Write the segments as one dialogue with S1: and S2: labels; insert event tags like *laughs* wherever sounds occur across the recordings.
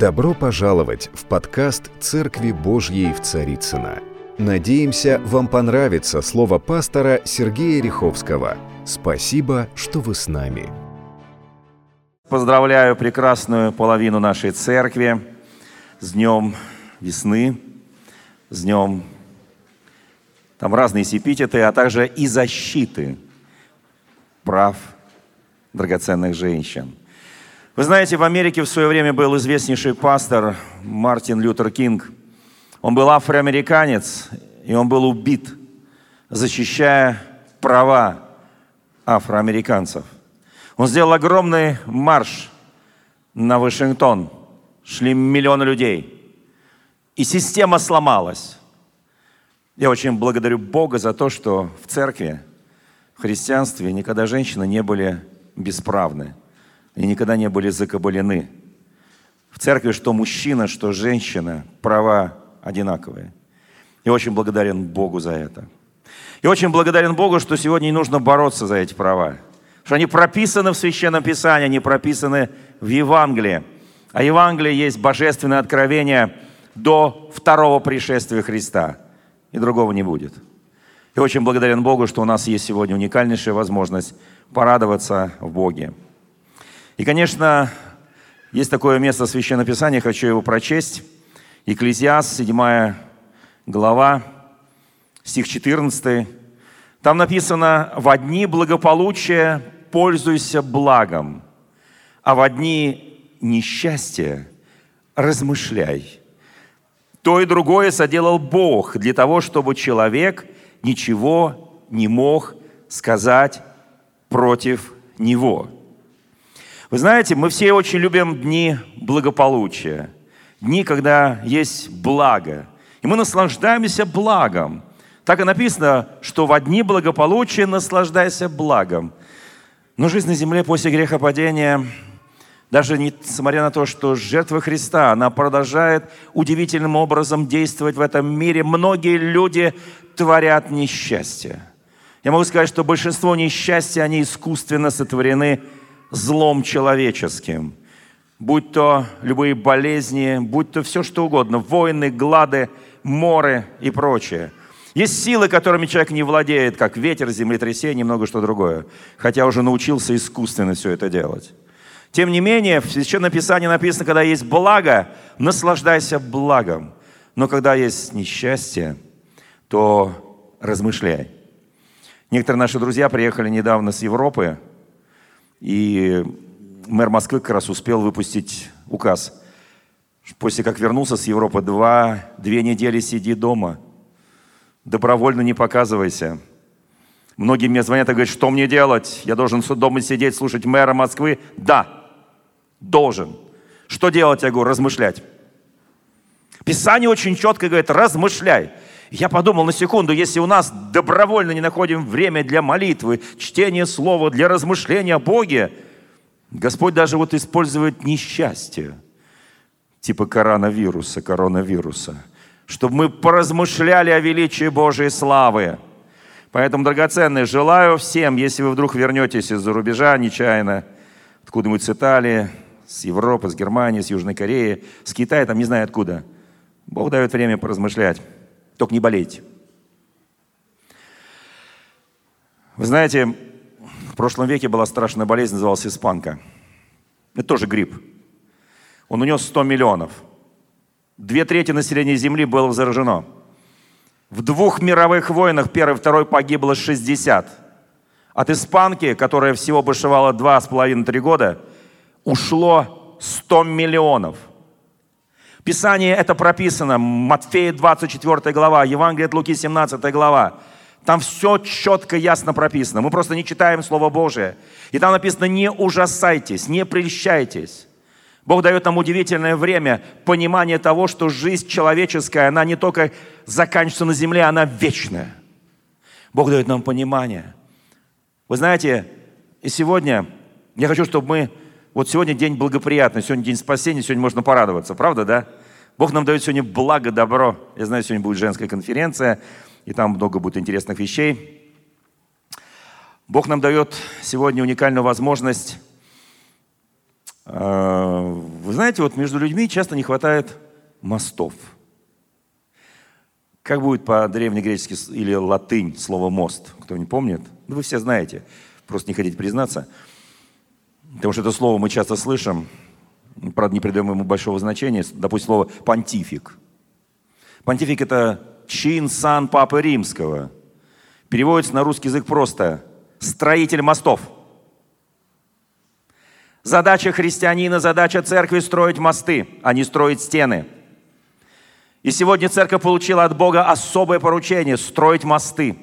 S1: Добро пожаловать в подкаст «Церкви Божьей в Царицыно». Надеемся, вам понравится слово пастора Сергея Риховского. Спасибо, что вы с нами.
S2: Поздравляю прекрасную половину нашей церкви с Днем весны, с Днем там разные эпитеты, а также и защиты прав драгоценных женщин. Вы знаете, в Америке в свое время был известнейший пастор Мартин Лютер Кинг. Он был афроамериканец, и он был убит, защищая права афроамериканцев. Он сделал огромный марш на Вашингтон. Шли миллионы людей. И система сломалась. Я очень благодарю Бога за то, что в церкви, в христианстве никогда женщины не были бесправны и никогда не были закабалены. В церкви что мужчина, что женщина, права одинаковые. И очень благодарен Богу за это. И очень благодарен Богу, что сегодня не нужно бороться за эти права. Что они прописаны в Священном Писании, они прописаны в Евангелии. А Евангелие есть божественное откровение до второго пришествия Христа – и другого не будет. И очень благодарен Богу, что у нас есть сегодня уникальнейшая возможность порадоваться в Боге. И, конечно, есть такое место Священного Писания, хочу его прочесть. Екклезиаст, 7 глава, стих 14. Там написано, «В одни благополучия пользуйся благом, а в одни несчастья размышляй». То и другое соделал Бог для того, чтобы человек ничего не мог сказать против Него. Вы знаете, мы все очень любим дни благополучия, дни, когда есть благо. И мы наслаждаемся благом. Так и написано, что в дни благополучия наслаждайся благом. Но жизнь на земле после грехопадения даже несмотря на то, что жертва Христа, она продолжает удивительным образом действовать в этом мире, многие люди творят несчастье. Я могу сказать, что большинство несчастья, они искусственно сотворены злом человеческим. Будь то любые болезни, будь то все что угодно, войны, глады, моры и прочее. Есть силы, которыми человек не владеет, как ветер, землетрясение много что другое, хотя уже научился искусственно все это делать. Тем не менее, в Священном Писании написано, когда есть благо, наслаждайся благом. Но когда есть несчастье, то размышляй. Некоторые наши друзья приехали недавно с Европы, и мэр Москвы как раз успел выпустить указ. После как вернулся с Европы, два, две недели сиди дома. Добровольно не показывайся. Многие мне звонят и говорят, что мне делать? Я должен дома сидеть, слушать мэра Москвы? Да, Должен. Что делать, я говорю, размышлять. Писание очень четко говорит, размышляй. Я подумал на секунду, если у нас добровольно не находим время для молитвы, чтения слова, для размышления о Боге, Господь даже вот использует несчастье, типа коронавируса, коронавируса, чтобы мы поразмышляли о величии Божьей славы. Поэтому, драгоценные, желаю всем, если вы вдруг вернетесь из-за рубежа нечаянно, откуда-нибудь с Италии, с Европы, с Германии, с Южной Кореи, с Китая, там не знаю откуда. Бог дает время поразмышлять. Только не болейте. Вы знаете, в прошлом веке была страшная болезнь, называлась испанка. Это тоже грипп. Он унес 100 миллионов. Две трети населения Земли было заражено. В двух мировых войнах, первой и второй, погибло 60. От испанки, которая всего бушевала 2,5-3 года, ушло 100 миллионов. Писании это прописано. Матфея 24 глава, Евангелие от Луки 17 глава. Там все четко, ясно прописано. Мы просто не читаем Слово Божие. И там написано, не ужасайтесь, не прельщайтесь. Бог дает нам удивительное время понимания того, что жизнь человеческая, она не только заканчивается на земле, она вечная. Бог дает нам понимание. Вы знаете, и сегодня я хочу, чтобы мы вот сегодня день благоприятный, сегодня день спасения, сегодня можно порадоваться, правда, да? Бог нам дает сегодня благо, добро. Я знаю, сегодня будет женская конференция, и там много будет интересных вещей. Бог нам дает сегодня уникальную возможность А, вы знаете, вот между людьми часто не хватает мостов. Как будет по-древнегречески или латынь слово «мост»? Кто не помнит? Ну, вы все знаете, просто не хотите признаться. Потому что это слово мы часто слышим, правда, не придаем ему большого значения. Допустим, слово «понтифик». Понтифик – это чин сан Папы Римского. Переводится на русский язык просто «строитель мостов». Задача христианина, задача церкви – строить мосты, а не строить стены. И сегодня церковь получила от Бога особое поручение – строить мосты.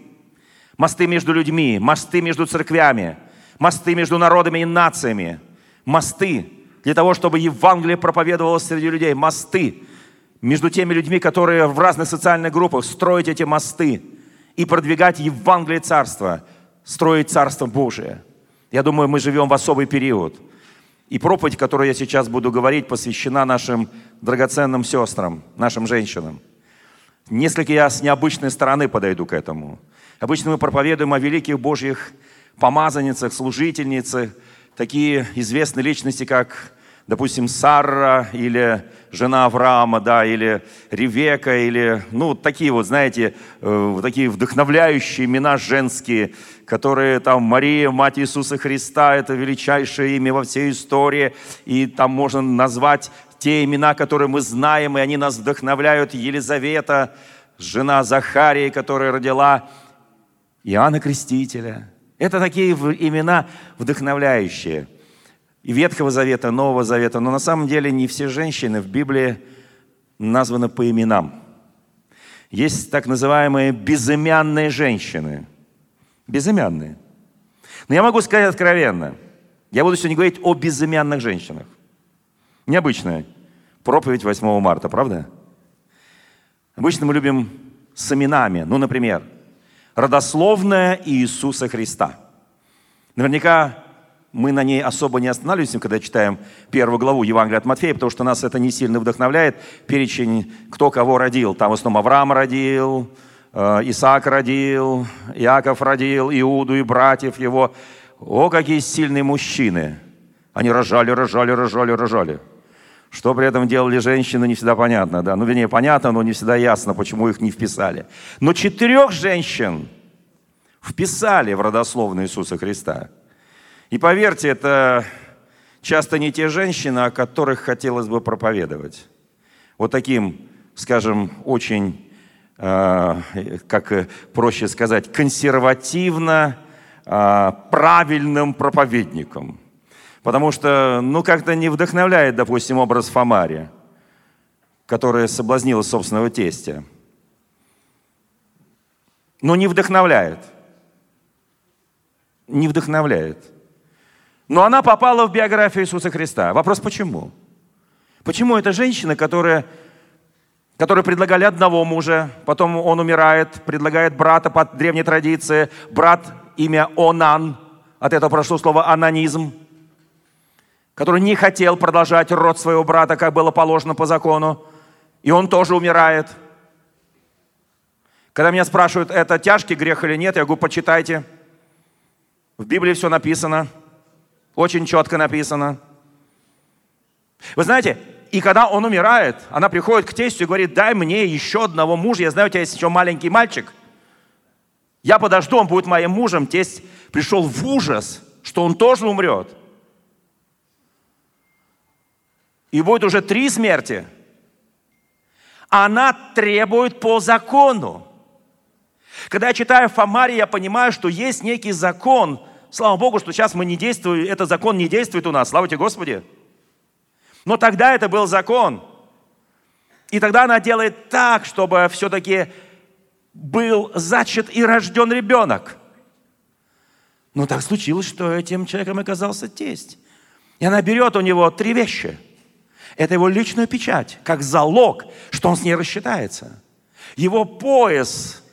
S2: Мосты между людьми, мосты между церквями, мосты между народами и нациями. Мосты для того, чтобы Евангелие проповедовалось среди людей. Мосты между теми людьми, которые в разных социальных группах. Строить эти мосты и продвигать Евангелие Царства, строить Царство Божие. Я думаю, мы живем в особый период – и проповедь, которую я сейчас буду говорить, посвящена нашим драгоценным сестрам, нашим женщинам. Несколько я с необычной стороны подойду к этому. Обычно мы проповедуем о великих Божьих помазанницах, служительницах, такие известные личности, как допустим, Сара или жена Авраама, да, или Ревека, или, ну, такие вот, знаете, э, такие вдохновляющие имена женские, которые там Мария, мать Иисуса Христа, это величайшее имя во всей истории, и там можно назвать те имена, которые мы знаем, и они нас вдохновляют. Елизавета, жена Захарии, которая родила Иоанна Крестителя. Это такие имена вдохновляющие – и Ветхого Завета, Нового Завета, но на самом деле не все женщины в Библии названы по именам. Есть так называемые безымянные женщины. Безымянные. Но я могу сказать откровенно, я буду сегодня говорить о безымянных женщинах. Необычная проповедь 8 марта, правда? Обычно мы любим с именами. Ну, например, родословная Иисуса Христа. Наверняка мы на ней особо не останавливаемся, когда читаем первую главу Евангелия от Матфея, потому что нас это не сильно вдохновляет. Перечень, кто кого родил. Там в основном Авраам родил, э, Исаак родил, Иаков родил, Иуду и братьев его. О, какие сильные мужчины! Они рожали, рожали, рожали, рожали. Что при этом делали женщины, не всегда понятно. Да? Ну, вернее, понятно, но не всегда ясно, почему их не вписали. Но четырех женщин вписали в родословную Иисуса Христа – и поверьте, это часто не те женщины, о которых хотелось бы проповедовать. Вот таким, скажем, очень, э, как проще сказать, консервативно э, правильным проповедником. Потому что, ну, как-то не вдохновляет, допустим, образ Фомари, которая соблазнила собственного тестя. Но не вдохновляет. Не вдохновляет. Но она попала в биографию Иисуса Христа. Вопрос почему? Почему эта женщина, которая, которой предлагали одного мужа, потом он умирает, предлагает брата по древней традиции, брат имя Онан, от этого прошло слово анонизм, который не хотел продолжать род своего брата, как было положено по закону, и он тоже умирает. Когда меня спрашивают, это тяжкий грех или нет, я говорю, почитайте. В Библии все написано – очень четко написано. Вы знаете, и когда он умирает, она приходит к тестю и говорит, дай мне еще одного мужа, я знаю, у тебя есть еще маленький мальчик. Я подожду, он будет моим мужем. Тесть пришел в ужас, что он тоже умрет. И будет уже три смерти. Она требует по закону. Когда я читаю Фомари, я понимаю, что есть некий закон – Слава Богу, что сейчас мы не действуем, этот закон не действует у нас. Слава тебе, Господи. Но тогда это был закон. И тогда она делает так, чтобы все-таки был зачат и рожден ребенок. Но так случилось, что этим человеком оказался тесть. И она берет у него три вещи. Это его личную печать, как залог, что он с ней рассчитается. Его пояс,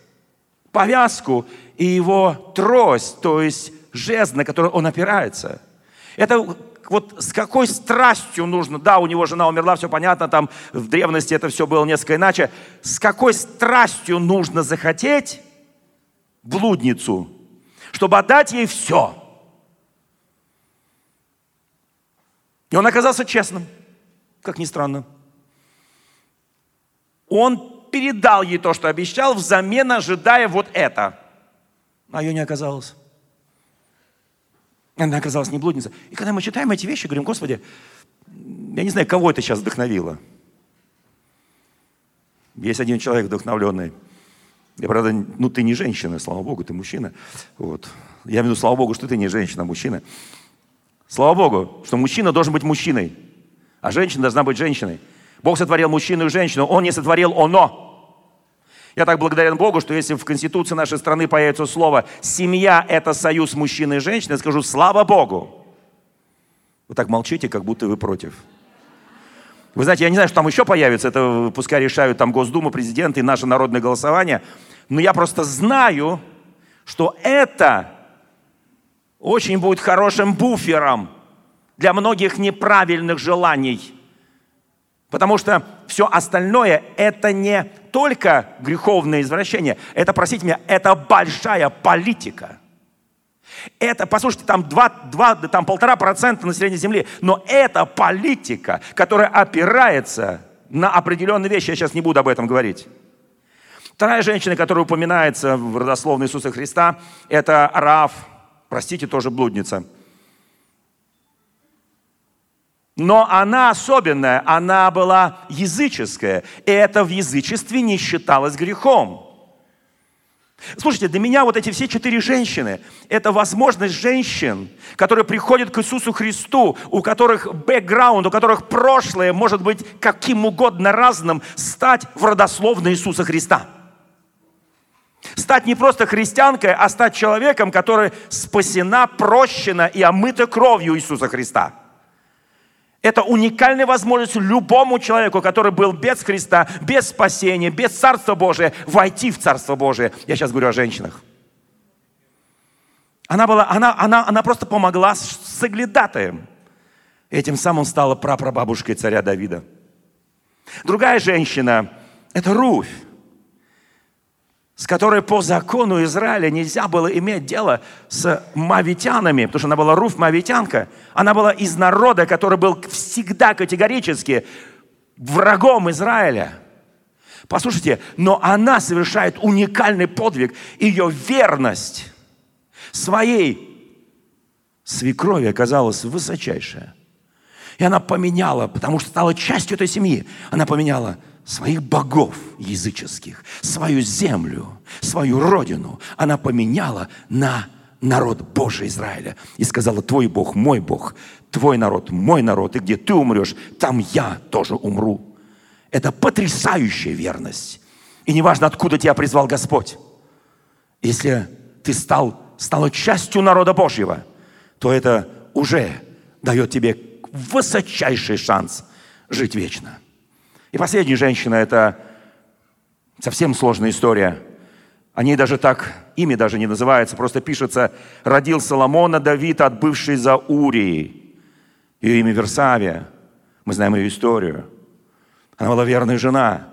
S2: повязку и его трость, то есть жест, на который он опирается. Это вот с какой страстью нужно, да, у него жена умерла, все понятно, там в древности это все было несколько иначе, с какой страстью нужно захотеть блудницу, чтобы отдать ей все. И он оказался честным, как ни странно. Он передал ей то, что обещал, взамен ожидая вот это. А ее не оказалось. Она оказалась не блудница. И когда мы читаем эти вещи, говорим, Господи, я не знаю, кого это сейчас вдохновило. Есть один человек вдохновленный. Я, правда, ну ты не женщина, слава Богу, ты мужчина. Вот. Я имею в виду, слава Богу, что ты не женщина, а мужчина. Слава Богу, что мужчина должен быть мужчиной, а женщина должна быть женщиной. Бог сотворил мужчину и женщину, Он не сотворил оно. Я так благодарен Богу, что если в Конституции нашей страны появится слово «семья – это союз мужчины и женщины», я скажу «слава Богу». Вы так молчите, как будто вы против. Вы знаете, я не знаю, что там еще появится, это пускай решают там Госдума, президент и наше народное голосование, но я просто знаю, что это очень будет хорошим буфером для многих неправильных желаний. Потому что все остальное – это не только греховное извращение, это, простите меня, это большая политика. Это, послушайте, там, 2, 2, там полтора процента населения Земли, но это политика, которая опирается на определенные вещи. Я сейчас не буду об этом говорить. Вторая женщина, которая упоминается в родословной Иисуса Христа, это Раф, простите, тоже блудница – но она особенная, она была языческая. И это в язычестве не считалось грехом. Слушайте, для меня вот эти все четыре женщины – это возможность женщин, которые приходят к Иисусу Христу, у которых бэкграунд, у которых прошлое может быть каким угодно разным, стать в родословной Иисуса Христа. Стать не просто христианкой, а стать человеком, который спасена, прощена и омыта кровью Иисуса Христа – это уникальная возможность любому человеку, который был без Христа, без спасения, без Царства Божия, войти в Царство Божие. Я сейчас говорю о женщинах. Она, была, она, она, она просто помогла с соглядатаем. Этим самым стала прапрабабушкой царя Давида. Другая женщина – это Руфь с которой по закону Израиля нельзя было иметь дело с мавитянами, потому что она была руф мавитянка. Она была из народа, который был всегда категорически врагом Израиля. Послушайте, но она совершает уникальный подвиг. Ее верность своей свекрови оказалась высочайшая. И она поменяла, потому что стала частью этой семьи, она поменяла своих богов языческих, свою землю, свою родину она поменяла на народ Божий Израиля. И сказала, твой Бог, мой Бог, твой народ, мой народ, и где ты умрешь, там я тоже умру. Это потрясающая верность. И неважно, откуда тебя призвал Господь. Если ты стал, стала частью народа Божьего, то это уже дает тебе высочайший шанс жить вечно. И последняя женщина – это совсем сложная история. Они даже так, имя даже не называется, просто пишется «Родил Соломона Давид, отбывший за Урией». Ее имя Версавия. Мы знаем ее историю. Она была верная жена.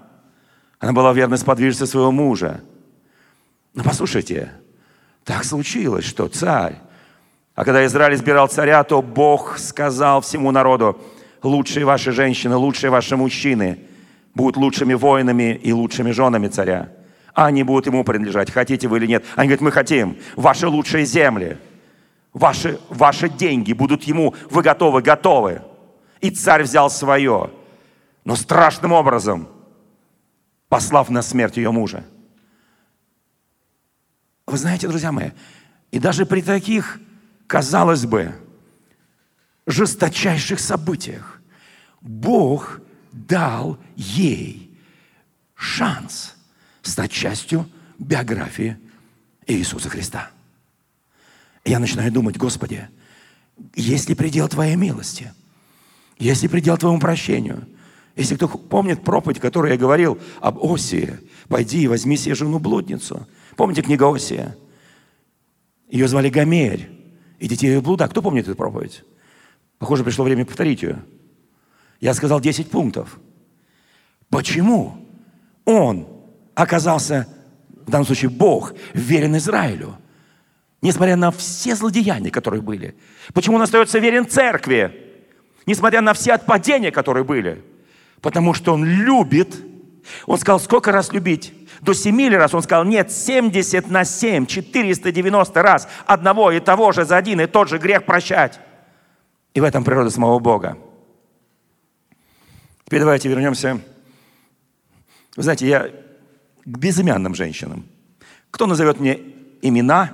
S2: Она была верной сподвижницей своего мужа. Но послушайте, так случилось, что царь, а когда Израиль избирал царя, то Бог сказал всему народу, лучшие ваши женщины, лучшие ваши мужчины – будут лучшими воинами и лучшими женами царя. А они будут ему принадлежать, хотите вы или нет. Они говорят, мы хотим. Ваши лучшие земли, ваши, ваши деньги будут ему, вы готовы, готовы. И царь взял свое, но страшным образом, послав на смерть ее мужа. Вы знаете, друзья мои, и даже при таких, казалось бы, жесточайших событиях, Бог дал ей шанс стать частью биографии Иисуса Христа. Я начинаю думать, Господи, есть ли предел Твоей милости? Есть ли предел Твоему прощению? Если кто помнит проповедь, которую я говорил об Осии, пойди и возьми себе жену-блудницу. Помните книгу Осия? Ее звали Гомерь, и детей ее блуда. Кто помнит эту проповедь? Похоже, пришло время повторить ее. Я сказал 10 пунктов. Почему он оказался, в данном случае Бог, верен Израилю? Несмотря на все злодеяния, которые были. Почему он остается верен церкви? Несмотря на все отпадения, которые были. Потому что Он любит. Он сказал, сколько раз любить? До семи ли раз? Он сказал, нет, 70 на 7, 490 раз одного и того же за один и тот же грех прощать. И в этом природа самого Бога. Теперь давайте вернемся. Вы знаете, я к безымянным женщинам. Кто назовет мне имена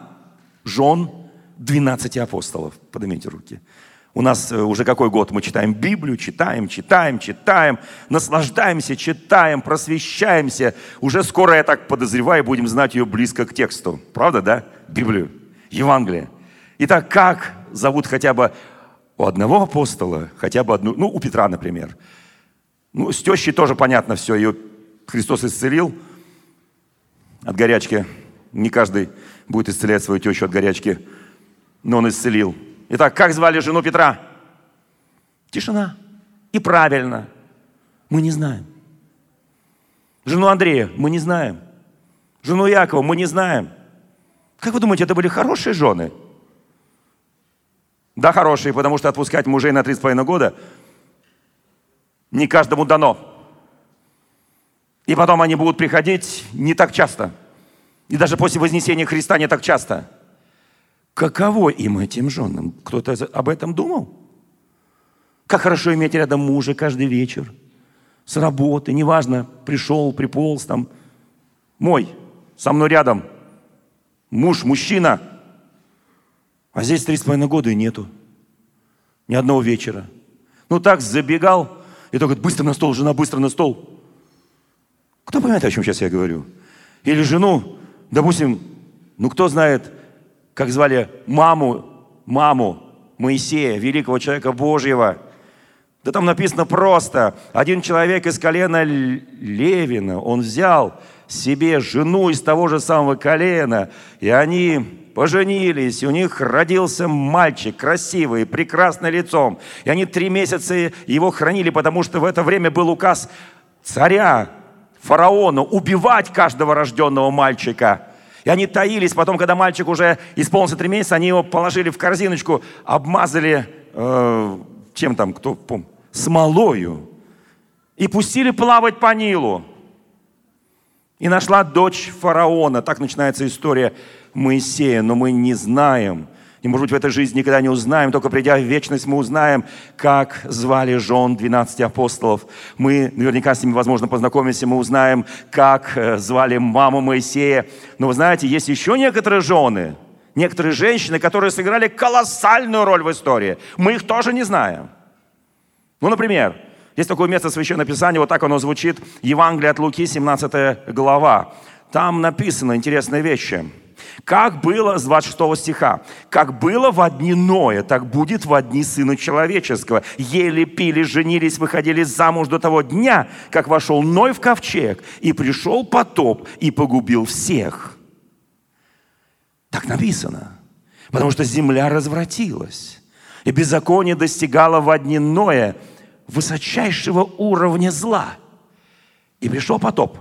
S2: жен 12 апостолов? Поднимите руки. У нас э, уже какой год мы читаем Библию, читаем, читаем, читаем, наслаждаемся, читаем, просвещаемся. Уже скоро, я так подозреваю, будем знать ее близко к тексту. Правда, да? Библию, Евангелие. Итак, как зовут хотя бы у одного апостола, хотя бы одну, ну, у Петра, например. Ну, с тещей тоже понятно все, ее Христос исцелил от горячки. Не каждый будет исцелять свою тещу от горячки, но он исцелил. Итак, как звали жену Петра? Тишина. И правильно. Мы не знаем. Жену Андрея мы не знаем. Жену Якова мы не знаем. Как вы думаете, это были хорошие жены? Да, хорошие, потому что отпускать мужей на 3,5 года не каждому дано. И потом они будут приходить не так часто. И даже после Вознесения Христа не так часто. Каково им, этим женам? Кто-то об этом думал? Как хорошо иметь рядом мужа каждый вечер. С работы, неважно, пришел, приполз там. Мой, со мной рядом. Муж, мужчина. А здесь три с половиной года и нету. Ни одного вечера. Ну так, забегал, и только быстро на стол, жена, быстро на стол. Кто понимает, о чем сейчас я говорю? Или жену, допустим, ну кто знает, как звали маму, маму Моисея, великого человека Божьего. Да там написано просто, один человек из колена Левина, он взял себе жену из того же самого колена, и они поженились, и у них родился мальчик, красивый, прекрасный лицом. И они три месяца его хранили, потому что в это время был указ царя, фараона, убивать каждого рожденного мальчика – и они таились. Потом, когда мальчик уже исполнился три месяца, они его положили в корзиночку, обмазали э, чем там, кто помнит, смолою. И пустили плавать по Нилу. И нашла дочь фараона. Так начинается история Моисея. Но мы не знаем, и, может быть, в этой жизни никогда не узнаем, только придя в вечность, мы узнаем, как звали жен 12 апостолов. Мы наверняка с ними, возможно, познакомимся, мы узнаем, как э, звали маму Моисея. Но вы знаете, есть еще некоторые жены, некоторые женщины, которые сыграли колоссальную роль в истории. Мы их тоже не знаем. Ну, например, есть такое место Священного Писания, вот так оно звучит, Евангелие от Луки, 17 глава. Там написано интересные вещи – как было, с 26 стиха, как было в одни Ноя, так будет в одни Сына Человеческого. Ели, пили, женились, выходили замуж до того дня, как вошел Ной в ковчег, и пришел потоп, и погубил всех. Так написано. Потому что земля развратилась, и беззаконие достигало в одни Ноя высочайшего уровня зла. И пришел потоп.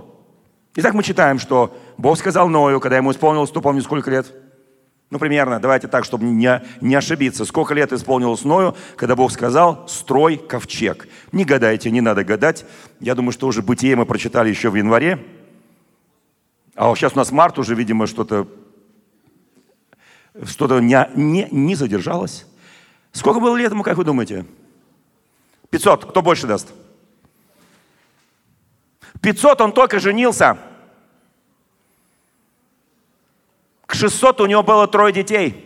S2: Итак, мы читаем, что Бог сказал Ною, когда ему исполнилось, кто помнит, сколько лет? Ну, примерно, давайте так, чтобы не, не ошибиться. Сколько лет исполнилось Ною, когда Бог сказал, строй ковчег. Не гадайте, не надо гадать. Я думаю, что уже бытие мы прочитали еще в январе. А сейчас у нас март уже, видимо, что-то что-то не, не, не задержалось. Сколько было лет ему, как вы думаете? 500. Кто больше даст? 500 он только женился. К 600 у него было трое детей.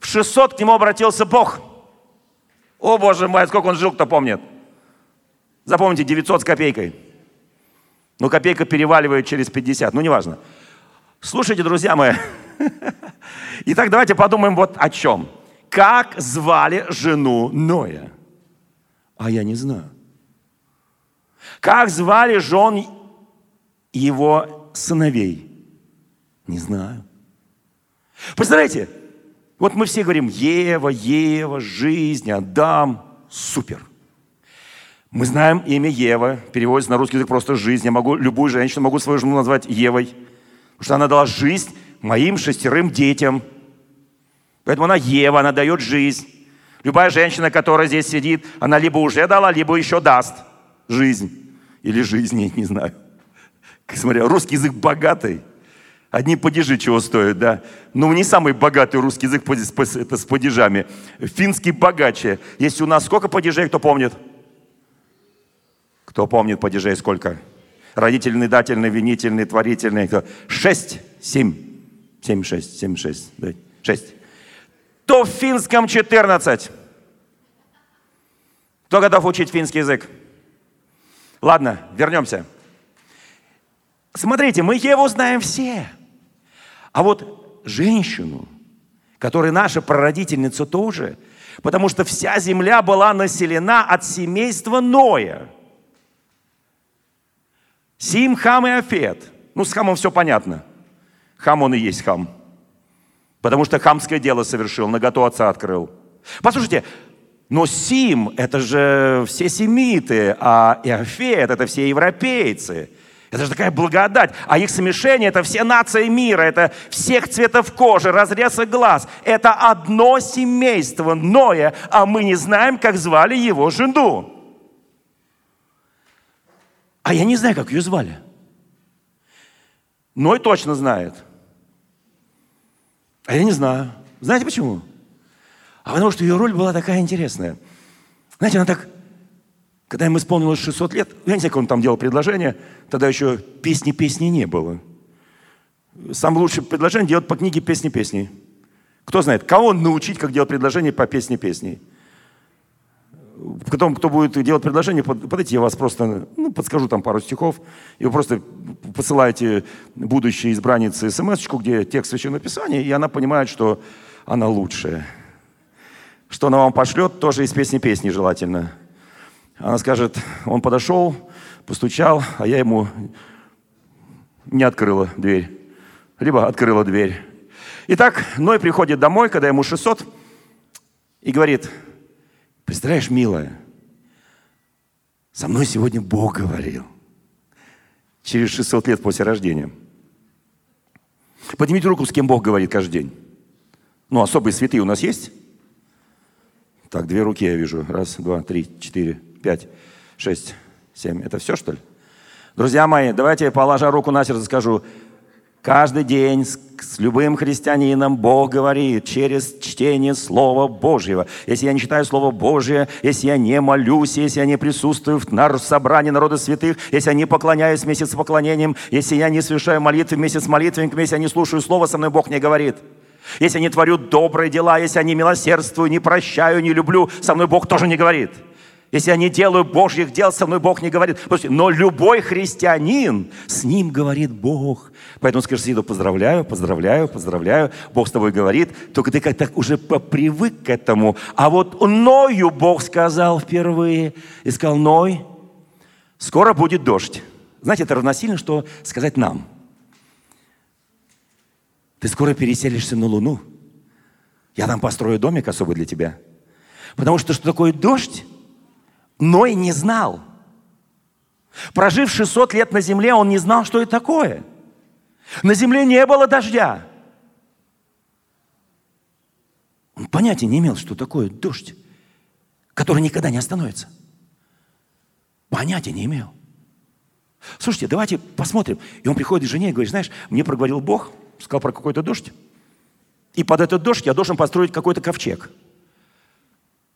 S2: В 600 к нему обратился Бог. О, Боже мой, сколько он жил, кто помнит. Запомните, 900 с копейкой. Ну, копейка переваливает через 50, ну, неважно. Слушайте, друзья мои. *laughs* Итак, давайте подумаем вот о чем. Как звали жену Ноя? А я не знаю. Как звали жен его сыновей? Не знаю. Представляете, вот мы все говорим Ева, Ева, жизнь, Адам, супер. Мы знаем имя Ева, переводится на русский язык просто жизнь. Я могу любую женщину, могу свою жену назвать Евой, потому что она дала жизнь моим шестерым детям. Поэтому она Ева, она дает жизнь. Любая женщина, которая здесь сидит, она либо уже дала, либо еще даст жизнь. Или жизнь, не знаю. Смотря, русский язык богатый. Одни падежи чего стоят, да. Ну, не самый богатый русский язык это с падежами. Финский богаче. Есть у нас сколько падежей, кто помнит? Кто помнит падежей сколько? Родительный, дательный, винительный, творительный. Шесть, семь. Семь, шесть, семь, шесть. Да, шесть. То в финском 14. Кто готов учить финский язык? Ладно, вернемся. Смотрите, мы его знаем все. А вот женщину, которая наша прародительница тоже, потому что вся земля была населена от семейства Ноя. Сим, Хам и Афет. Ну, с Хамом все понятно. Хам он и есть Хам. Потому что хамское дело совершил, наготу отца открыл. Послушайте, но Сим – это же все семиты, а Иофет – это все европейцы – это же такая благодать. А их смешение – это все нации мира, это всех цветов кожи, разреза глаз. Это одно семейство Ноя, а мы не знаем, как звали его жену. А я не знаю, как ее звали. Ной точно знает. А я не знаю. Знаете почему? А потому что ее роль была такая интересная. Знаете, она так когда ему исполнилось 600 лет, я не знаю, как он там делал предложение, тогда еще песни-песни не было. Самое лучшее предложение делать по книге «Песни-песни». Кто знает, кого научить, как делать предложение по песни-песни? Потом, кто будет делать предложение, подойти, я вас просто ну, подскажу там пару стихов, и вы просто посылаете будущей избраннице смс где текст Священного Писания, и она понимает, что она лучшая. Что она вам пошлет, тоже из песни-песни желательно – она скажет, он подошел, постучал, а я ему не открыла дверь. Либо открыла дверь. Итак, Ной приходит домой, когда ему 600, и говорит, представляешь, милая, со мной сегодня Бог говорил. Через 600 лет после рождения. Поднимите руку, с кем Бог говорит каждый день. Ну, особые святые у нас есть? Так, две руки я вижу. Раз, два, три, четыре, пять, шесть, семь. Это все, что ли? Друзья мои, давайте, положа руку на сердце, скажу, каждый день с, с любым христианином Бог говорит через чтение Слова Божьего. Если я не читаю Слово Божье, если я не молюсь, если я не присутствую в собрании народа святых, если я не поклоняюсь вместе с поклонением, если я не совершаю молитвы вместе с молитвенником, если я не слушаю Слово, со мной Бог не говорит. Если я не творю добрые дела, если я не милосердствую, не прощаю, не люблю, со мной Бог тоже не говорит. Если я не делаю Божьих дел, со мной Бог не говорит. Но любой христианин, с ним говорит Бог. Поэтому скажи соседу, поздравляю, поздравляю, поздравляю. Бог с тобой говорит. Только ты как-то уже привык к этому. А вот Ною Бог сказал впервые. И сказал, Ной, скоро будет дождь. Знаете, это равносильно, что сказать нам. Ты скоро переселишься на Луну. Я там построю домик особый для тебя. Потому что что такое дождь? Ной не знал. Прожив 600 лет на земле, он не знал, что это такое. На земле не было дождя. Он понятия не имел, что такое дождь, который никогда не остановится. Понятия не имел. Слушайте, давайте посмотрим. И он приходит к жене и говорит, знаешь, мне проговорил Бог, сказал про какой-то дождь. И под этот дождь я должен построить какой-то ковчег,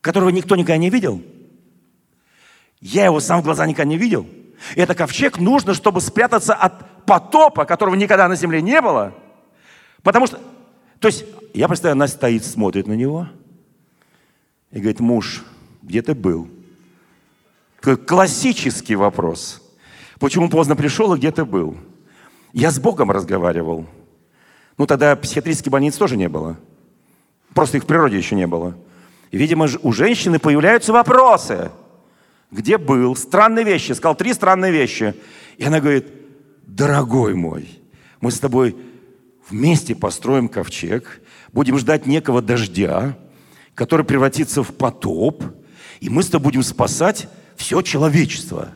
S2: которого никто никогда не видел – я его сам в глаза никогда не видел. И это ковчег нужно, чтобы спрятаться от потопа, которого никогда на земле не было. Потому что, то есть, я представляю, она стоит, смотрит на него и говорит, муж, где ты был? Классический вопрос. Почему поздно пришел и где ты был? Я с Богом разговаривал. Ну, тогда психиатрических больниц тоже не было. Просто их в природе еще не было. Видимо, у женщины появляются вопросы – где был, странные вещи, сказал три странные вещи. И она говорит, дорогой мой, мы с тобой вместе построим ковчег, будем ждать некого дождя, который превратится в потоп, и мы с тобой будем спасать все человечество.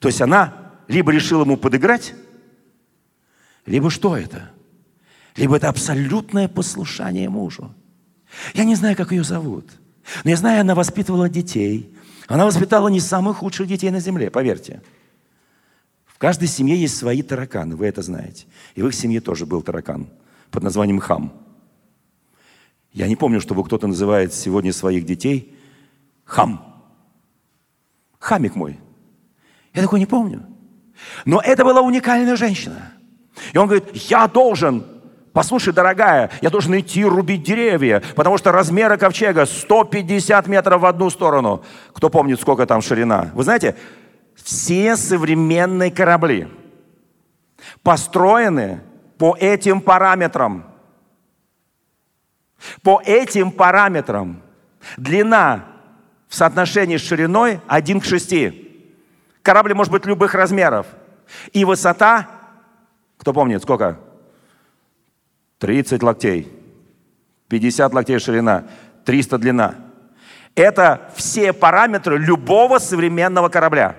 S2: То есть она либо решила ему подыграть, либо что это? Либо это абсолютное послушание мужу. Я не знаю, как ее зовут – Но я знаю, она воспитывала детей. Она воспитала не самых худших детей на земле, поверьте. В каждой семье есть свои тараканы, вы это знаете. И в их семье тоже был таракан под названием хам. Я не помню, чтобы кто-то называет сегодня своих детей хам. Хамик мой. Я такой не помню. Но это была уникальная женщина. И он говорит, я должен Послушай, дорогая, я должен идти рубить деревья, потому что размеры ковчега 150 метров в одну сторону. Кто помнит, сколько там ширина? Вы знаете, все современные корабли построены по этим параметрам. По этим параметрам. Длина в соотношении с шириной 1 к 6. Корабль может быть любых размеров. И высота, кто помнит, сколько? 30 локтей, 50 локтей ширина, 300 длина. Это все параметры любого современного корабля.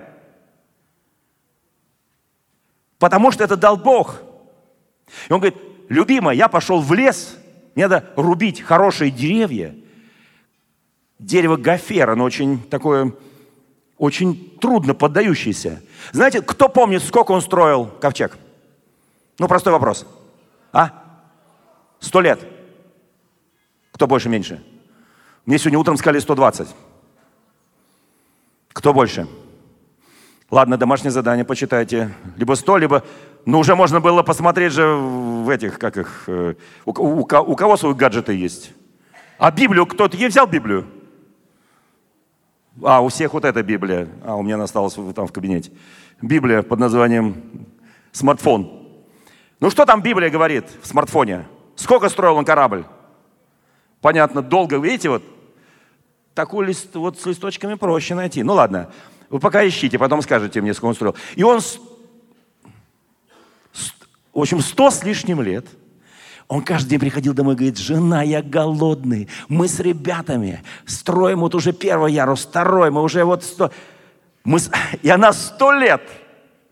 S2: Потому что это дал Бог. И он говорит, любимая, я пошел в лес, мне надо рубить хорошие деревья. Дерево гофер, оно очень такое, очень трудно поддающееся. Знаете, кто помнит, сколько он строил ковчег? Ну, простой вопрос. А? Сто лет. Кто больше, меньше? Мне сегодня утром сказали 120. Кто больше? Ладно, домашнее задание, почитайте. Либо 100, либо... Ну, уже можно было посмотреть же в этих, как их... Э, у, у, у кого свои гаджеты есть? А Библию кто-то... Я взял Библию? А, у всех вот эта Библия. А, у меня она осталась там в кабинете. Библия под названием смартфон. Ну, что там Библия говорит в смартфоне? Сколько строил он корабль? Понятно, долго. Видите, вот такой лист, вот с листочками проще найти. Ну ладно, вы пока ищите, потом скажете мне, сколько он строил. И он, в общем, сто с лишним лет, он каждый день приходил домой и говорит, жена, я голодный, мы с ребятами строим вот уже первый ярус, второй, мы уже вот сто... Мы... И она сто лет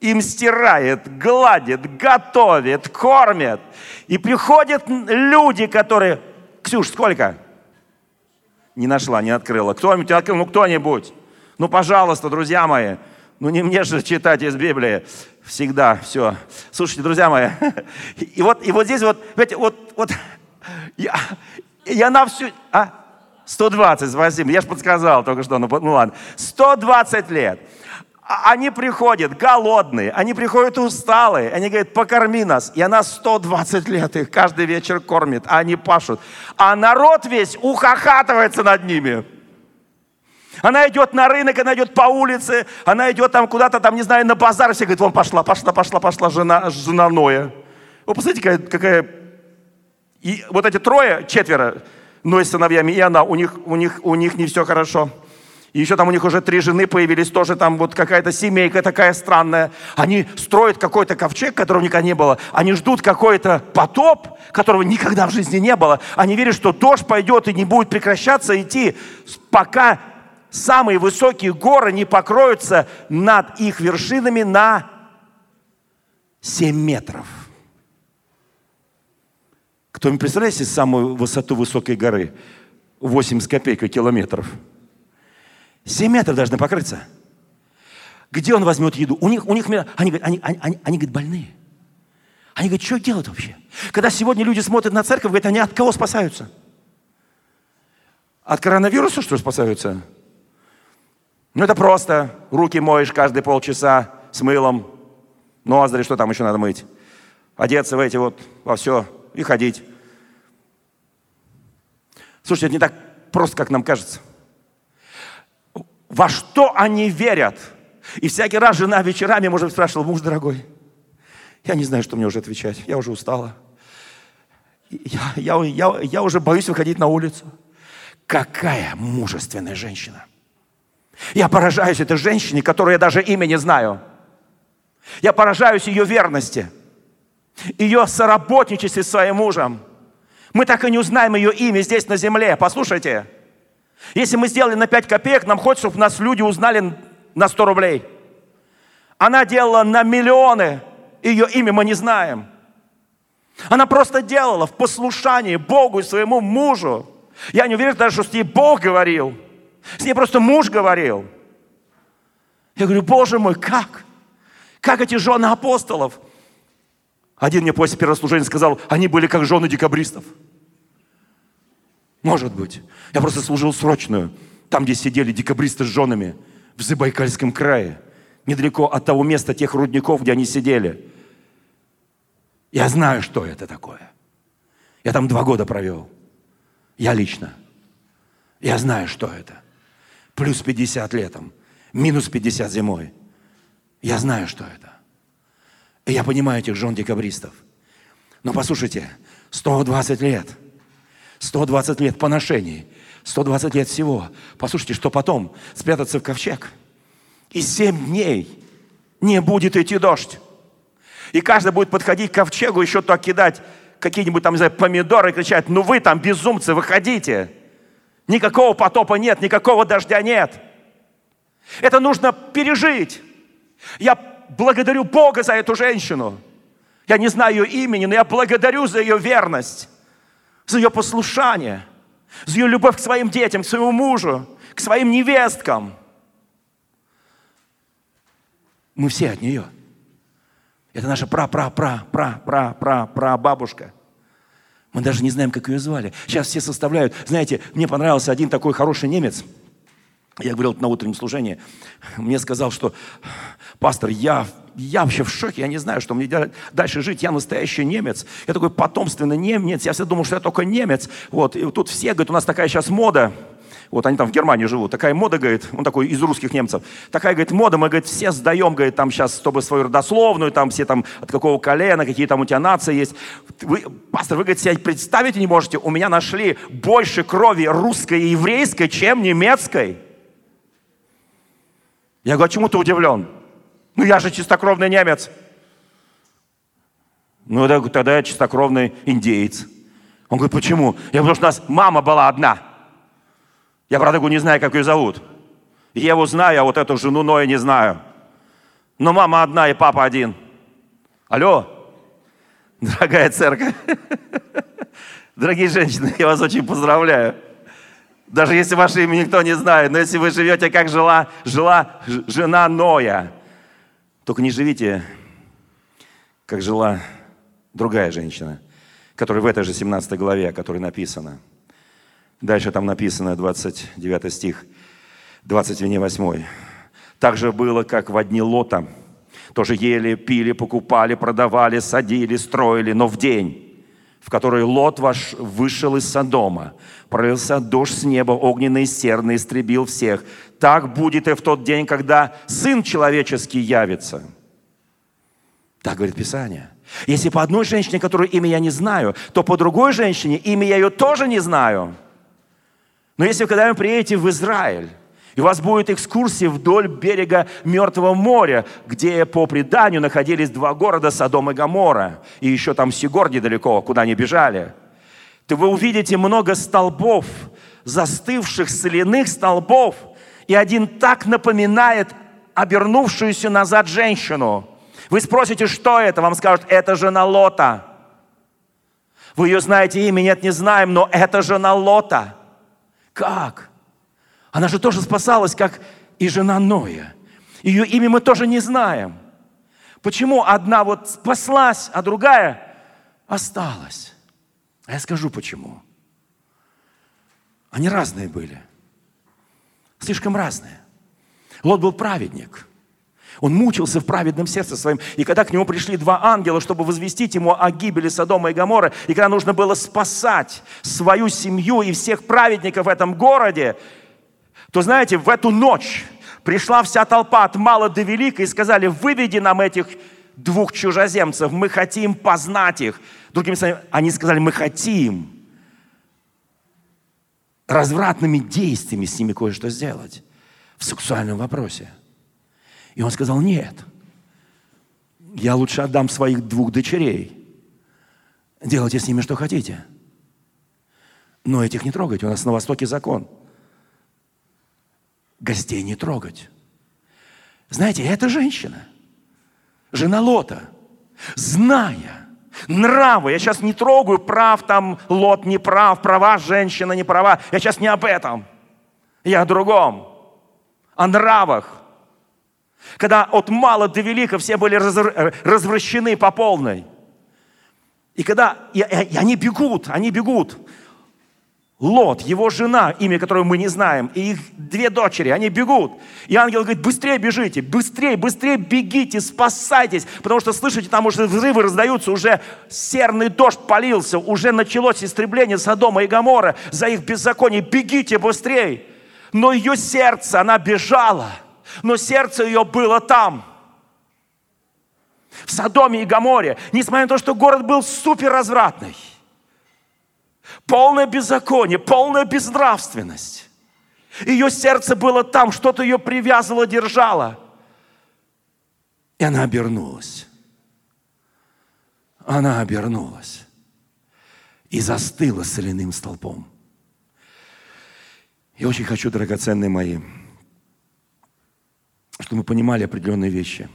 S2: им стирает, гладит, готовит, кормит. И приходят люди, которые... Ксюш, сколько? Не нашла, не открыла. Кто-нибудь открыл? Ну, кто-нибудь. Ну, пожалуйста, друзья мои. Ну, не мне же читать из Библии всегда все. Слушайте, друзья мои, *laughs* и вот, и вот здесь вот, знаете, вот, вот, я, я на всю, а? 120, спасибо, я же подсказал только что, ну, ну ладно. 120 лет. А они приходят голодные, они приходят усталые, они говорят, покорми нас. И она 120 лет их каждый вечер кормит, а они пашут. А народ весь ухахатывается над ними. Она идет на рынок, она идет по улице, она идет там куда-то, там, не знаю, на базар. Все говорят, вон пошла, пошла, пошла, пошла жена, жена Ноя. Вы посмотрите, какая, какая... И вот эти трое, четверо, Ной с сыновьями, и она, у них, у них, у них не все хорошо. И еще там у них уже три жены появились, тоже там вот какая-то семейка такая странная. Они строят какой-то ковчег, которого никогда не было. Они ждут какой-то потоп, которого никогда в жизни не было. Они верят, что дождь пойдет и не будет прекращаться идти, пока самые высокие горы не покроются над их вершинами на 7 метров. Кто-нибудь представляет себе самую высоту высокой горы? 8 с копейкой километров. 7 метров должны покрыться. Где он возьмет еду? У них, у них, они, они, они, они, они говорят, больные. Они говорят, что делать вообще? Когда сегодня люди смотрят на церковь, говорят, они от кого спасаются? От коронавируса, что спасаются? Ну, это просто. Руки моешь каждые полчаса с мылом. Ноздри, что там еще надо мыть? Одеться в эти вот, во все и ходить. Слушайте, это не так просто, как нам кажется во что они верят. И всякий раз жена вечерами, может быть, спрашивала, муж дорогой, я не знаю, что мне уже отвечать, я уже устала. Я, я, я, я уже боюсь выходить на улицу. Какая мужественная женщина. Я поражаюсь этой женщине, которую я даже имя не знаю. Я поражаюсь ее верности, ее соработничестве с своим мужем. Мы так и не узнаем ее имя здесь на земле. Послушайте, если мы сделали на 5 копеек, нам хочется, чтобы нас люди узнали на 100 рублей. Она делала на миллионы, ее имя мы не знаем. Она просто делала в послушании Богу и своему мужу. Я не уверен даже, что с ней Бог говорил. С ней просто муж говорил. Я говорю, Боже мой, как? Как эти жены апостолов? Один мне после первого служения сказал, они были как жены декабристов. Может быть. Я просто служил срочную, там, где сидели декабристы с женами, в Забайкальском крае, недалеко от того места, тех рудников, где они сидели. Я знаю, что это такое. Я там два года провел. Я лично. Я знаю, что это. Плюс 50 летом, минус 50 зимой. Я знаю, что это. И я понимаю этих жен декабристов. Но послушайте, 120 лет, 120 лет поношений, 120 лет всего. Послушайте, что потом? Спрятаться в ковчег. И 7 дней не будет идти дождь. И каждый будет подходить к ковчегу, еще то кидать какие-нибудь там, не знаю, помидоры и кричать, ну вы там безумцы, выходите. Никакого потопа нет, никакого дождя нет. Это нужно пережить. Я благодарю Бога за эту женщину. Я не знаю ее имени, но я благодарю за ее верность, за ее послушание, за ее любовь к своим детям, к своему мужу, к своим невесткам. Мы все от нее. Это наша пра-пра-пра-пра-пра-пра-пра-бабушка. Мы даже не знаем, как ее звали. Сейчас все составляют. Знаете, мне понравился один такой хороший немец. Я говорил на утреннем служении. Мне сказал, что пастор, я, я вообще в шоке, я не знаю, что мне дальше жить. Я настоящий немец. Я такой потомственный немец. Я всегда думал, что я только немец. Вот. И тут все говорят, у нас такая сейчас мода вот они там в Германии живут, такая мода, говорит, он такой из русских немцев, такая, говорит, мода, мы, говорит, все сдаем, говорит, там сейчас, чтобы свою родословную, там все там от какого колена, какие там у тебя нации есть. Вы, пастор, вы, говорит, себе представить не можете, у меня нашли больше крови русской и еврейской, чем немецкой. Я говорю, а чему ты удивлен? Ну я же чистокровный немец. Ну тогда я чистокровный индеец. Он говорит, почему? Я говорю, потому что у нас мама была одна – я, правда, не знаю, как ее зовут. Еву знаю, а вот эту жену Ноя не знаю. Но мама одна и папа один. Алло, дорогая церковь. *laughs* Дорогие женщины, я вас очень поздравляю. Даже если ваше имя никто не знает, но если вы живете, как жила, жила жена Ноя, только не живите, как жила другая женщина, которая в этой же 17 главе, о которой написано – Дальше там написано 29 стих, 28. Так же было, как в одни Лота. Тоже ели, пили, покупали, продавали, садили, строили. Но в день, в который Лот ваш вышел из Содома, пролился дождь с неба, огненный серный, истребил всех. Так будет и в тот день, когда Сын Человеческий явится. Так говорит Писание. Если по одной женщине, которую имя я не знаю, то по другой женщине имя я ее тоже не знаю – но если вы приедете в Израиль, и у вас будет экскурсия вдоль берега Мертвого моря, где по преданию находились два города Содом и Гамора, и еще там Сигор недалеко, куда они бежали, то вы увидите много столбов, застывших соляных столбов, и один так напоминает обернувшуюся назад женщину. Вы спросите, что это? Вам скажут, это жена Лота. Вы ее знаете имя? Нет, не знаем, но это жена Лота. Как? Она же тоже спасалась, как и жена Ноя. Ее имя мы тоже не знаем. Почему одна вот спаслась, а другая осталась? А я скажу почему. Они разные были. Слишком разные. Лот был праведник – он мучился в праведном сердце своем. И когда к нему пришли два ангела, чтобы возвестить ему о гибели Содома и Гамора, и когда нужно было спасать свою семью и всех праведников в этом городе, то, знаете, в эту ночь пришла вся толпа от мала до велика и сказали, выведи нам этих двух чужеземцев, мы хотим познать их. Другими словами, они сказали, мы хотим развратными действиями с ними кое-что сделать в сексуальном вопросе. И он сказал, нет, я лучше отдам своих двух дочерей. Делайте с ними, что хотите. Но этих не трогайте. У нас на Востоке закон. Гостей не трогать. Знаете, эта женщина, жена Лота, зная, Нравы. Я сейчас не трогаю, прав там Лот, не прав, права женщина, не права. Я сейчас не об этом. Я о другом. О нравах. Когда от мала до велика все были развращены по полной. И когда и, и они бегут, они бегут. Лот, его жена, имя которого мы не знаем, и их две дочери, они бегут. И ангел говорит, быстрее бежите, быстрее, быстрее бегите, спасайтесь, потому что, слышите, там уже взрывы раздаются, уже серный дождь полился, уже началось истребление Содома и Гамора за их беззаконие, бегите быстрее. Но ее сердце, она бежала, но сердце ее было там – в Содоме и Гаморе, несмотря на то, что город был супер развратный – полное беззаконие, полная безнравственность. Ее сердце было там, что-то ее привязывало, держало. И она обернулась. Она обернулась и застыла соляным столпом. Я очень хочу, драгоценные мои, чтобы мы понимали определенные вещи.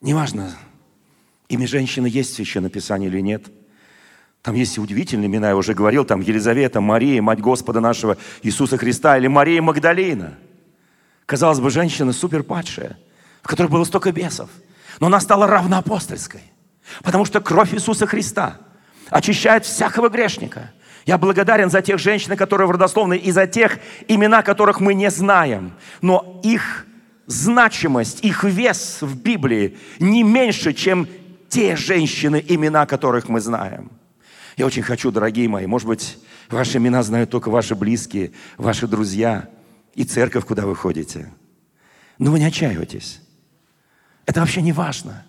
S2: Неважно, имя женщины есть в Священном Писании или нет – там есть удивительные имена, я уже говорил, там Елизавета, Мария, мать Господа нашего Иисуса Христа, или Мария Магдалина. Казалось бы, женщина супер падшая, в которой было столько бесов. Но она стала равноапостольской, потому что кровь Иисуса Христа очищает всякого грешника. Я благодарен за тех женщин, которые в родословной, и за тех имена, которых мы не знаем. Но их значимость, их вес в Библии не меньше, чем те женщины, имена которых мы знаем. Я очень хочу, дорогие мои, может быть, ваши имена знают только ваши близкие, ваши друзья и церковь, куда вы ходите. Но вы не отчаивайтесь. Это вообще не важно.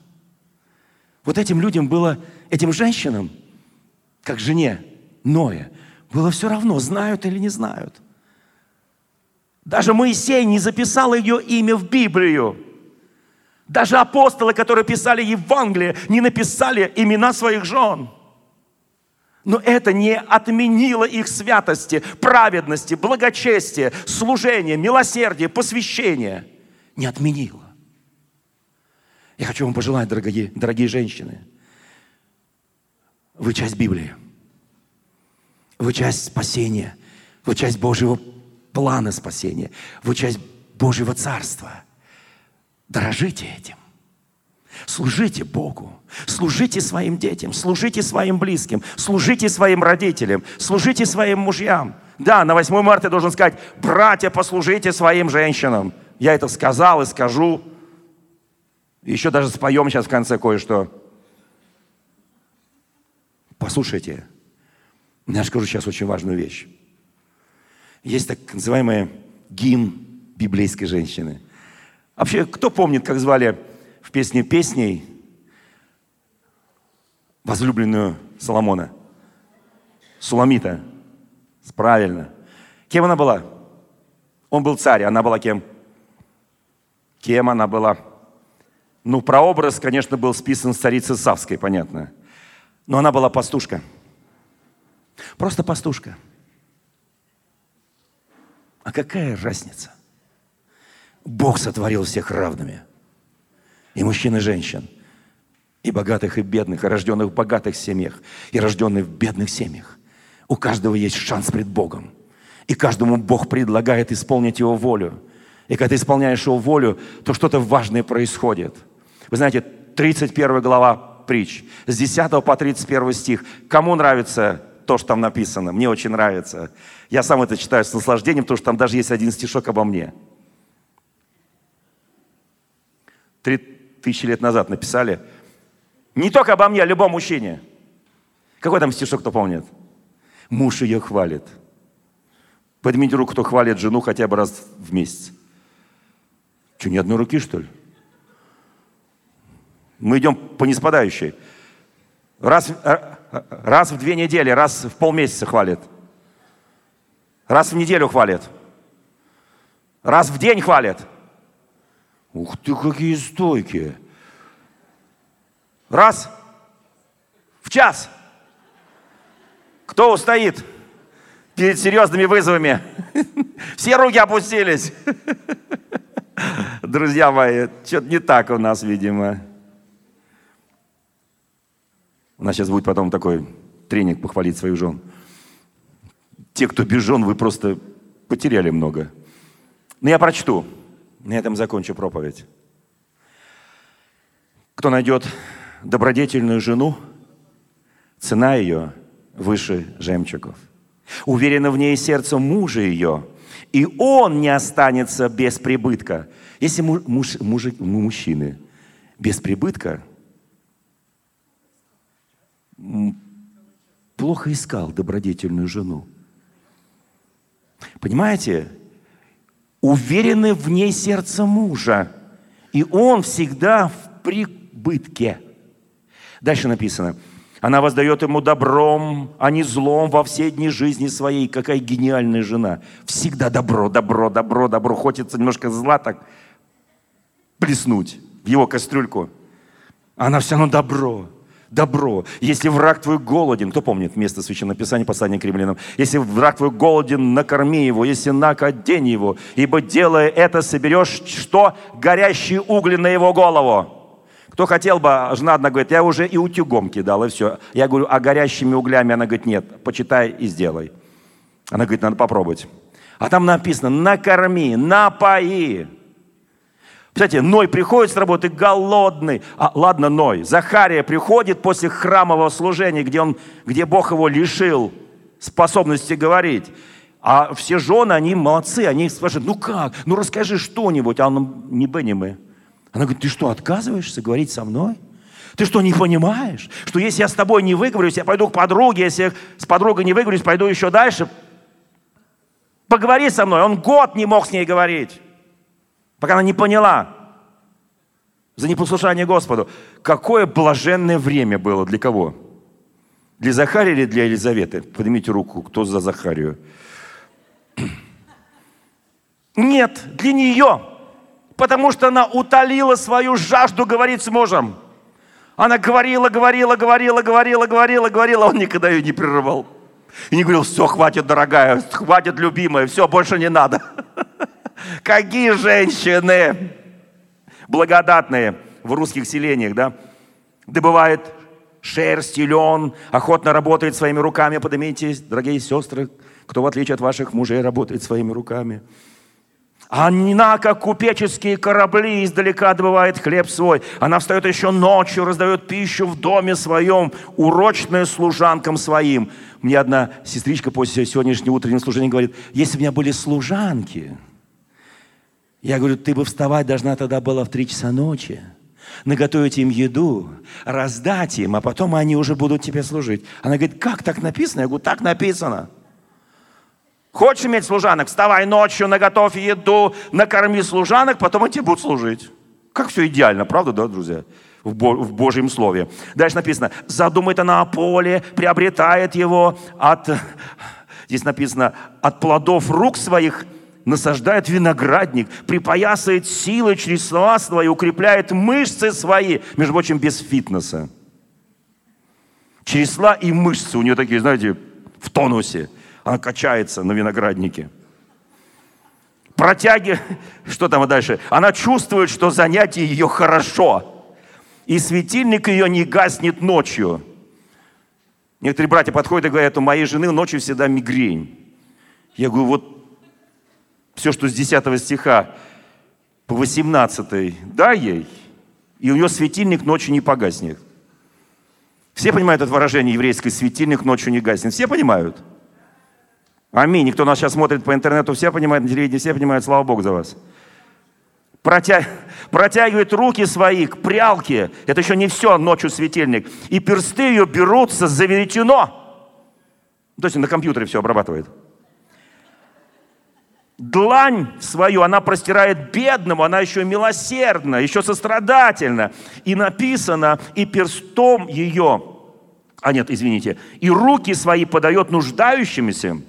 S2: Вот этим людям было, этим женщинам, как жене Ноя, было все равно, знают или не знают. Даже Моисей не записал ее имя в Библию. Даже апостолы, которые писали Евангелие, не написали имена своих жен. Но это не отменило их святости, праведности, благочестия, служения, милосердия, посвящения. Не отменило. Я хочу вам пожелать, дорогие, дорогие женщины, вы часть Библии. Вы часть спасения. Вы часть Божьего плана спасения. Вы часть Божьего Царства. Дорожите этим. Служите Богу, служите своим детям, служите своим близким, служите своим родителям, служите своим мужьям. Да, на 8 марта я должен сказать, братья, послужите своим женщинам. Я это сказал и скажу. Еще даже споем сейчас в конце кое-что. Послушайте, я скажу сейчас очень важную вещь. Есть так называемый гимн библейской женщины. Вообще, кто помнит, как звали в песне песней возлюбленную Соломона. Суламита. Правильно. Кем она была? Он был царь, она была кем? Кем она была? Ну, прообраз, конечно, был списан с царицы Савской, понятно. Но она была пастушка. Просто пастушка. А какая разница? Бог сотворил всех равными – и мужчин, и женщин, и богатых, и бедных, и рожденных в богатых семьях, и рожденных в бедных семьях. У каждого есть шанс пред Богом. И каждому Бог предлагает исполнить Его волю. И когда ты исполняешь Его волю, то что-то важное происходит. Вы знаете, 31 глава притч, с 10 по 31 стих. Кому нравится то, что там написано? Мне очень нравится. Я сам это читаю с наслаждением, потому что там даже есть один стишок обо мне тысячи лет назад написали. Не только обо мне, а любом мужчине. Какой там стишок, кто помнит? Муж ее хвалит. Поднимите руку, кто хвалит жену хотя бы раз в месяц. Что, ни одной руки, что ли? Мы идем по неспадающей. Раз, э, раз в две недели, раз в полмесяца хвалит. Раз в неделю хвалит. Раз в день хвалит. Ух ты, какие стойкие. Раз в час. Кто устоит перед серьезными вызовами? *laughs* Все руки опустились. *laughs* Друзья мои, что-то не так у нас, видимо. У нас сейчас будет потом такой тренинг похвалить своих жен. Те, кто без жен, вы просто потеряли много. Но я прочту. На этом закончу проповедь. Кто найдет добродетельную жену, цена ее выше жемчугов. Уверено в ней сердце мужа ее, и он не останется без прибытка. Если муж, муж, мужик, мужчины без прибытка, плохо искал добродетельную жену. Понимаете? Уверены в ней сердце мужа, и он всегда в прибытке. Дальше написано – она воздает ему добром, а не злом во все дни жизни своей. Какая гениальная жена. Всегда добро, добро, добро, добро. Хочется немножко зла так плеснуть в его кастрюльку. Она все равно добро. Добро. Если враг твой голоден, кто помнит место Священного Писания, послание к римлянам? Если враг твой голоден, накорми его, если нак, одень его, ибо делая это, соберешь что? Горящие угли на его голову. Кто хотел бы, жена одна говорит, я уже и утюгом кидал, и все. Я говорю, а горящими углями? Она говорит, нет, почитай и сделай. Она говорит, надо попробовать. А там написано, накорми, напои. Представляете, Ной приходит с работы голодный. А, ладно, Ной. Захария приходит после храмового служения, где, он, где Бог его лишил способности говорить. А все жены, они молодцы, они спрашивают, ну как, ну расскажи что-нибудь. А он, не бы. Она говорит, ты что, отказываешься говорить со мной? Ты что, не понимаешь, что если я с тобой не выговорюсь, я пойду к подруге, если я с подругой не выговорюсь, пойду еще дальше. Поговори со мной. Он год не мог с ней говорить, пока она не поняла за непослушание Господу. Какое блаженное время было для кого? Для Захария или для Елизаветы? Поднимите руку, кто за Захарию. *clears throat* Нет, для нее потому что она утолила свою жажду говорить с мужем. Она говорила, говорила, говорила, говорила, говорила, говорила, он никогда ее не прерывал. И не говорил, все, хватит, дорогая, хватит, любимая, все, больше не надо. *laughs* Какие женщины благодатные в русских селениях, да? Добывает шерсть лен, охотно работает своими руками. Поднимитесь, дорогие сестры, кто в отличие от ваших мужей работает своими руками. Она, как купеческие корабли, издалека добывает хлеб свой. Она встает еще ночью, раздает пищу в доме своем, урочная служанкам своим. Мне одна сестричка после сегодняшнего утреннего служения говорит, если у меня были служанки, я говорю, ты бы вставать должна тогда была в три часа ночи, наготовить им еду, раздать им, а потом они уже будут тебе служить. Она говорит, как так написано? Я говорю, так написано. Хочешь иметь служанок? Вставай ночью, наготовь еду, накорми служанок, потом они тебе будут служить. Как все идеально, правда, да, друзья? В, Божьем Слове. Дальше написано, задумает она о поле, приобретает его от, здесь написано, от плодов рук своих насаждает виноградник, припоясывает силы через слова свои, укрепляет мышцы свои, между прочим, без фитнеса. Чресла и мышцы у нее такие, знаете, в тонусе. Она качается на винограднике. Протяги, *laughs* что там дальше? Она чувствует, что занятие ее хорошо. И светильник ее не гаснет ночью. Некоторые братья подходят и говорят, у моей жены ночью всегда мигрень. Я говорю, вот все, что с 10 стиха по 18, дай ей, и у нее светильник ночью не погаснет. Все понимают это выражение еврейское, светильник ночью не гаснет. Все понимают? Аминь. Никто нас сейчас смотрит по интернету, все понимают, на телевидении все понимают, слава Богу за вас. Протя... Протягивает руки свои к прялке. Это еще не все, ночью светильник. И персты ее берутся за веретено. То есть на компьютере все обрабатывает. Длань свою она простирает бедному, она еще милосердна, еще сострадательна. И написано, и перстом ее, а нет, извините, и руки свои подает нуждающимся –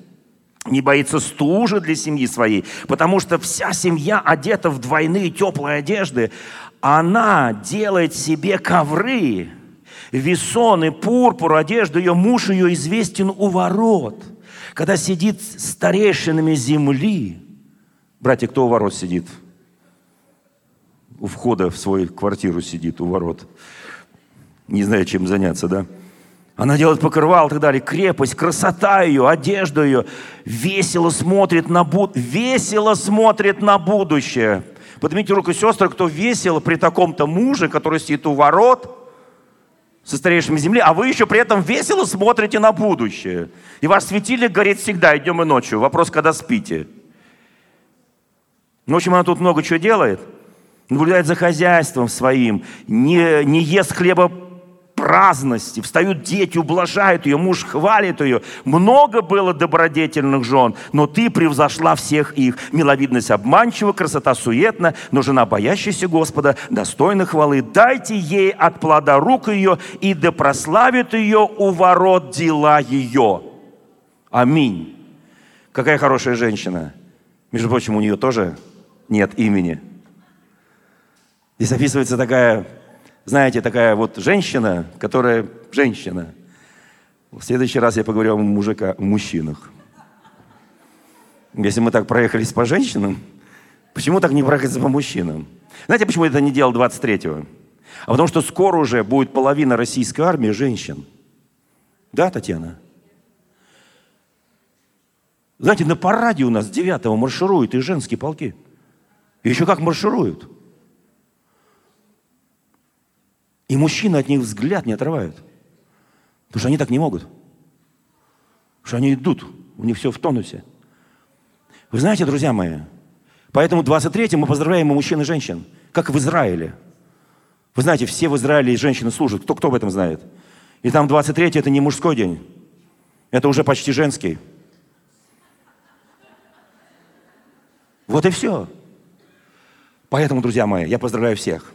S2: не боится стужи для семьи своей, потому что вся семья одета в двойные теплые одежды. Она делает себе ковры, весоны, пурпур, одежду. Ее муж ее известен у ворот. Когда сидит старейшинами земли, братья, кто у ворот сидит? У входа в свою квартиру сидит, у ворот. Не знаю, чем заняться, да? Она делает покрывал и так далее. Крепость, красота ее, одежда ее. Весело смотрит на, буд... весело смотрит на будущее. Поднимите руку, сестры, кто весело при таком-то муже, который сидит у ворот, со старейшими земли, а вы еще при этом весело смотрите на будущее. И ваш светильник горит всегда, и днем, и ночью. Вопрос, когда спите. Ну, в общем, она тут много чего делает. Наблюдает за хозяйством своим, не, не ест хлеба праздности, встают дети, ублажают ее, муж хвалит ее. Много было добродетельных жен, но ты превзошла всех их. Миловидность обманчива, красота суетна, но жена, боящаяся Господа, достойна хвалы. Дайте ей от плода рук ее, и да прославит ее у ворот дела ее. Аминь. Какая хорошая женщина. Между прочим, у нее тоже нет имени. Здесь описывается такая знаете, такая вот женщина, которая женщина. В следующий раз я поговорю о мужика, мужчинах. Если мы так проехались по женщинам, почему так не проехаться по мужчинам? Знаете, почему это не делал 23-го? А потому что скоро уже будет половина российской армии женщин. Да, Татьяна? Знаете, на параде у нас 9 маршируют и женские полки. И еще как маршируют. И мужчины от них взгляд не отрывают. Потому что они так не могут. Потому что они идут, у них все в тонусе. Вы знаете, друзья мои, поэтому 23 мы поздравляем и мужчин, и женщин, как в Израиле. Вы знаете, все в Израиле женщины служат. Кто, кто об этом знает? И там 23 это не мужской день. Это уже почти женский. Вот и все. Поэтому, друзья мои, я поздравляю всех.